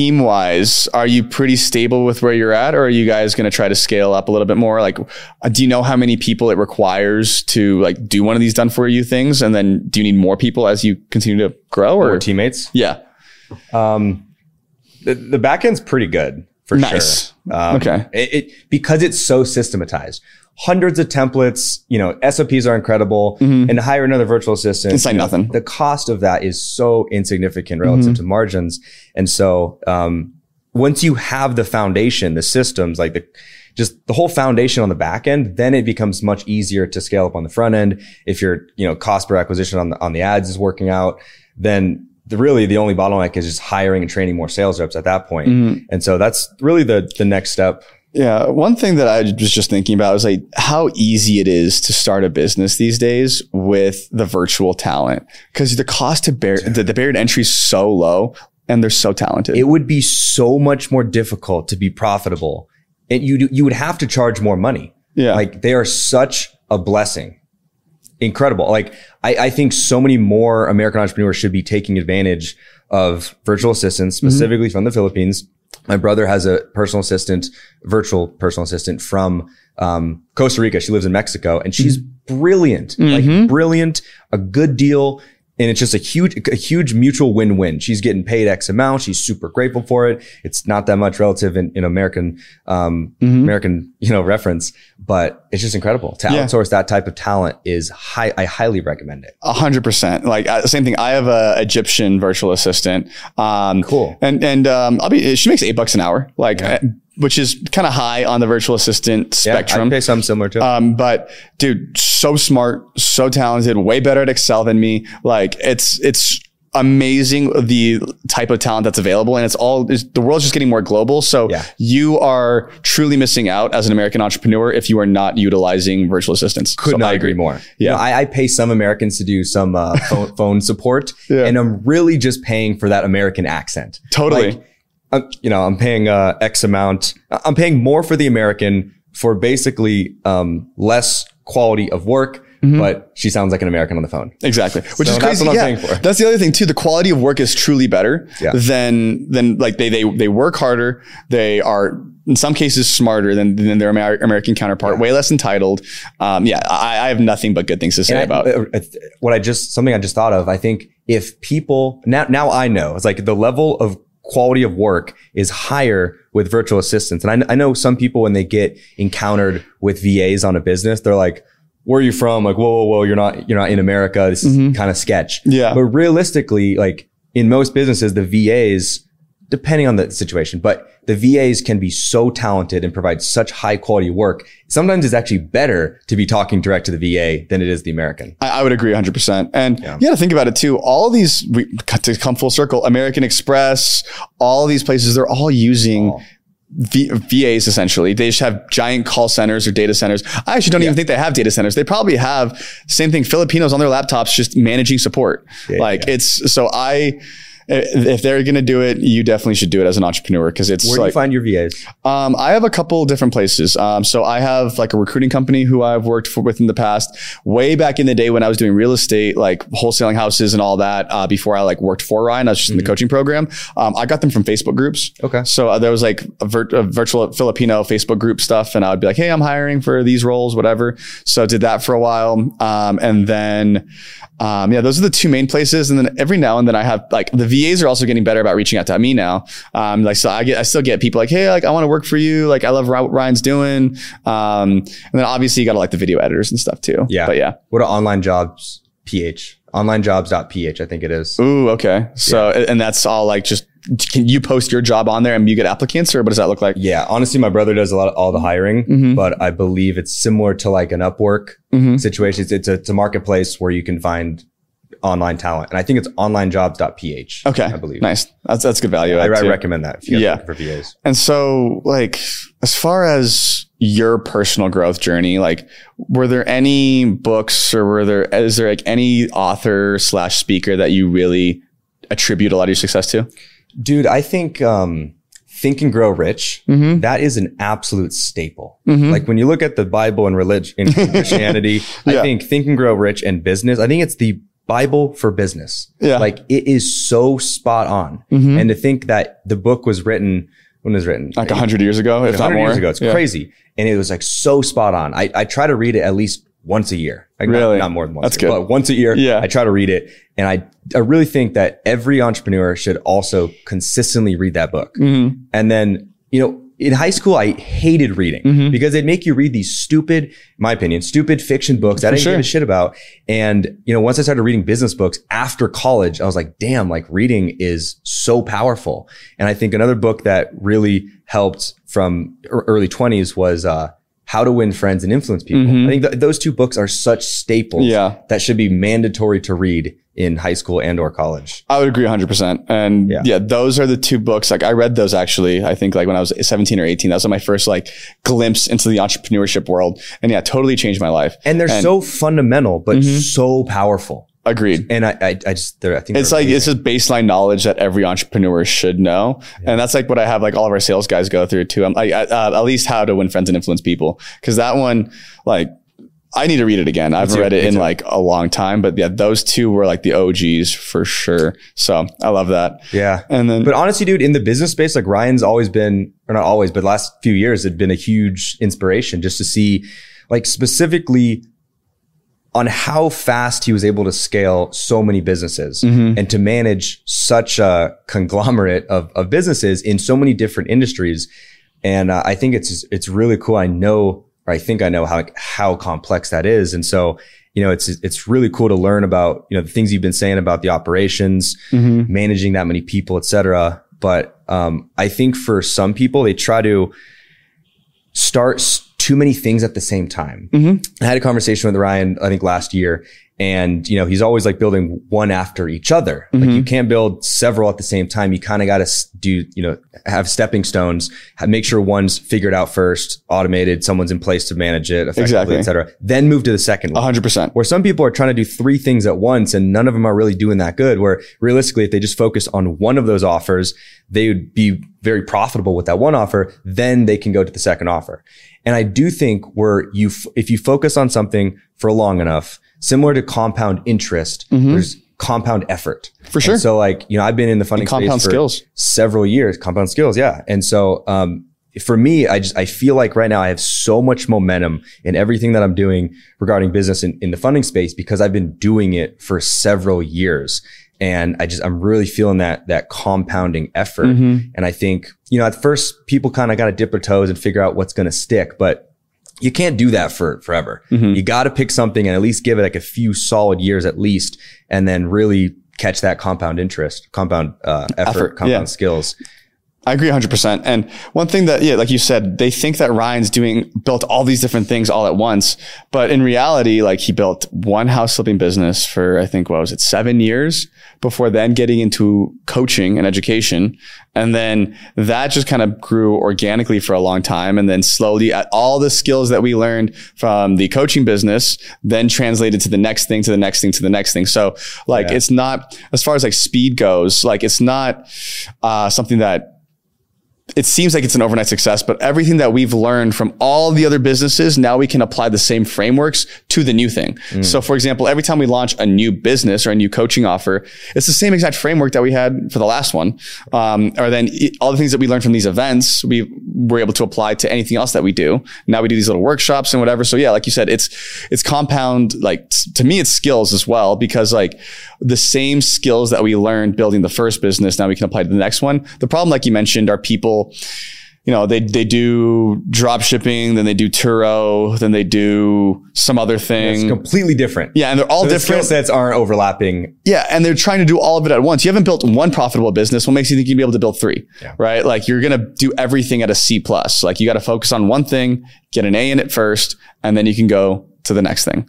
team wise, are you pretty stable with where you're at, or are you guys going to try to scale up a little bit more? Like, uh, do you know how many people it requires to like do one of these done for you things, and then do you need more people as you continue to grow, or, Or teammates. yeah, Um, the, the back end's pretty good for Nice. sure. Um, Okay. It, it because it's so systematized. Hundreds of templates, you know, SOPs are incredible, and to hire another virtual assistant, Mm-hmm. It's like you know, nothing. The cost of that is so insignificant relative Mm-hmm. to margins, and so um, once you have the foundation, the systems, like the just the whole foundation on the back end, then it becomes much easier to scale up on the front end. If your you know cost per acquisition on the on the ads is working out, then the, really the only bottleneck is just hiring and training more sales reps at that point. Mm-hmm. And so that's really the the next step. Yeah, one thing that I was just thinking about is like how easy it is to start a business these days with the virtual talent because the cost to bear the, the barrier to entry is so low and they're so talented. It would be so much more difficult to be profitable. And you you would have to charge more money. yeah, Like they are such a blessing. Incredible. Like I, I think so many more American entrepreneurs should be taking advantage of virtual assistants, mm-hmm. specifically from the Philippines. My brother has a personal assistant, virtual personal assistant from um, Costa Rica. She lives in Mexico and she's mm-hmm. brilliant, like mm-hmm. brilliant, a good deal. And it's just a huge, a huge mutual win-win. She's getting paid X amount. She's super grateful for it. It's not that much relative in, in American, um, American, you know, reference, but it's just incredible. To Yeah. outsource that type of talent is high. I highly recommend it. A hundred percent. Like uh, same thing. I have a Egyptian virtual assistant. Um, Cool. And and um, I'll be. She makes eight bucks an hour, like, uh, which is kind of high on the virtual assistant Yeah, spectrum. I'd pay something similar to. Um, but dude, so smart, so talented, way better at Excel than me. Like it's it's amazing the type of talent that's available, and it's all it's, the world's just getting more global. So Yeah. you are truly missing out as an American entrepreneur if you are not utilizing virtual assistants. Could So not I agree more. Yeah. You know, I, I pay some Americans to do some uh, phone, phone support, Yeah. and I'm really just paying for that American accent. Totally. Like, I'm, you know, I'm paying uh, X amount. I'm paying more for the American for basically um, less quality of work, but she sounds like an American on the phone. Exactly. Which So is that's crazy. what I'm yeah. That's the other thing too. The quality of work is truly better Yeah. than than like they they they work harder. They are in some cases smarter than than their Amer- American counterpart. Way less entitled. Um, yeah, I, I have nothing but good things to say I- about. uh, uh, what I just something I just thought of. I think if people now now I know it's like the level of quality of work is higher with virtual assistants, and I, I know some people when they get encountered with VAs on a business, they're like. Where are you from? Like, whoa, whoa, whoa! You're not, you're not in America. This is mm-hmm. kind of sketch. Yeah. But realistically, like in most businesses, the VAs, depending on the situation, but the VAs can be so talented and provide such high quality work. Sometimes it's actually better to be talking direct to the VA than it is the American. I, I would agree 100%. And Yeah. you got to think about it too. All these, we, to come full circle, American Express, all of these places, they're all using Oh. V, VAs essentially. They just have giant call centers or data centers. I actually don't even think they have data centers. They probably have same thing. Filipinos on their laptops just managing support. like it's so I. If they're going to do it, you definitely should do it as an entrepreneur because it's Where do like you find your VAs? um, I have a couple different places. Um, so I have like a recruiting company who I've worked for with in the past, way back in the day when I was doing real estate, like wholesaling houses and all that. Uh, before I like worked for Ryan, I was just in the coaching program. Um, I got them from Facebook groups. Okay. So uh, there was like a, vir- a virtual Filipino Facebook group stuff, and I would be like, "Hey, I'm hiring for these roles, whatever." So I did that for a while, um, and then, um, yeah, those are the two main places. And then every now and then I have like the VAs are also getting better about reaching out to me now. Um, like so I get I still get people like, "Hey, like I want to work for you. Like I love what Ryan's doing." Um, and then obviously you got to like the video editors and stuff too. Yeah. but yeah. What are online jobs? PH. Onlinejobs.ph, I think it is. Ooh, okay. So and that's all like just can you post your job on there and you get applicants, or what does that look like? Yeah, honestly, my brother does a lot of all the hiring, Mm-hmm. but I believe it's similar to like an Upwork situation. It's, it's, a, it's a marketplace where you can find online talent, and I think it's onlinejobs.ph. Okay, I believe. nice. That's that's good value. I, I recommend that if you guys Yeah. looking for VAs. And so, like, as far as your personal growth journey, like, were there any books or were there, is there like any author slash speaker that you really attribute a lot of your success to? Dude, I think um, Think and Grow Rich, Mm-hmm. that is an absolute staple. Like when you look at the Bible and religion and Christianity, Yeah. I think Think and Grow Rich and business, I think it's the Bible for business. Yeah. Like it is so spot on. Mm-hmm. And to think that the book was written, when it was written? Like a hundred years ago, if not more. years ago. It's Yeah. crazy. And it was like so spot on. I, I try to read it at least once a year. Like not- Really? not, more than once. That's year, good. But once a year, Yeah. I try to read it. And I, I really think that every entrepreneur should also consistently read that book. Mm-hmm. And then, you know, in high school, I hated reading Mm-hmm. because they'd make you read these stupid, in my opinion, stupid fiction books that I didn't sure. give a shit about. And, you know, once I started reading business books after college, I was like, damn, like reading is so powerful. And I think another book that really helped from early 20s was, uh, how to win friends and influence people. I think th- those two books are such staples Mm-hmm. Yeah. that should be mandatory to read in high school and or college. I would agree 100%. And Yeah. yeah. those are the two books. Like I read those actually, I think like when I was 17 or 18, that was my first like glimpse into the entrepreneurship world. And yeah, totally changed my life. And they're so fundamental, but Mm-hmm. so powerful. Agreed. And I, I, I just, I think It's like, it's just baseline knowledge that every entrepreneur should know. And that's like what I have like all of our sales guys go through too. I'm like, uh, at least how to win friends and influence people. Cause that one, like, I need to read it again. I haven't read it in like a long time, but yeah, those two were like the OGs for sure. So I love that. yeah. And then, But honestly, dude, in the business space, like Ryan's always been, or not always, but last few years had been a huge inspiration just to see, like specifically on how fast he was able to scale so many businesses and to manage such a conglomerate of, of businesses in so many different industries. And uh, I think it's, it's really cool. I know, or I think I know how, how complex that is. And so, you know, it's, it's really cool to learn about, you know, the things you've been saying about the operations, managing that many people, et cetera. But, um, I think for some people, they try to start too many things at the same time. Mm-hmm. I had a conversation with Ryan, I think last year, and you know, he's always like building one after each other. Like mm-hmm. you can't build several at the same time. You kind of got to do, you know, have stepping stones, have, make sure one's figured out first, automated, someone's in place to manage it effectively, Exactly. et cetera. Then move to the second one. hundred percent. Where some people are trying to do three things at once and none of them are really doing that good. Where realistically, if they just focus on one of those offers, they would be very profitable with that one offer. Then they can go to the second offer. And I do think where you, f- if you focus on something for long enough, similar to compound interest, there's compound effort. Mm-hmm. For sure. And so like, you know, I've been in the funding space compound for skills. several years, compound skills. Yeah. And so, um, for me, I just, I feel like right now I have so much momentum in everything that I'm doing regarding business in, in the funding space because I've been doing it for several years. And I just, I'm really feeling that, that compounding effort. Mm-hmm. And I think, you know, at first people kind of got to dip their toes and figure out what's going to stick, but you can't do that for forever. Mm-hmm. You got to pick something and at least give it like a few solid years at least, and then really catch that compound interest, compound uh, effort, Effort, compound yeah. skills. I agree 100%. And one thing that, yeah, like you said, they think that Ryan's doing, built all these different things all at once. But in reality, like he built one house flipping business for, I think, what was it, seven years before then getting into coaching and education. And then that just kind of grew organically for a long time. And then slowly at all the skills that we learned from the coaching business, then translated to the next thing, to the next thing, to the next thing. So like, Yeah. it's not, as far as like speed goes, like it's not, uh, something that, it seems like it's an overnight success, but everything that we've learned from all the other businesses, now we can apply the same frameworks to the new thing. So for example, every time we launch a new business or a new coaching offer, it's the same exact framework that we had for the last one. Um, or then all the things that we learned from these events, we were able to apply to anything else that we do. Now we do these little workshops and whatever. So yeah, like you said, it's, it's compound, like t- to me, it's skills as well, because like the same skills that we learned building the first business, now we can apply to the next one. The problem, like you mentioned, are people, you know, they, they do drop shipping, then they do Turo, then they do some other It's thing. completely different. yeah. And they're all So the skill sets aren't overlapping. Yeah. And they're trying to do all of it at once. You haven't built one profitable business. What makes you think you'd be able to build three? Yeah. Right. Like you're going to do everything at a C plus. Like you got to focus on one thing, get an A in it first, and then you can go to the next thing.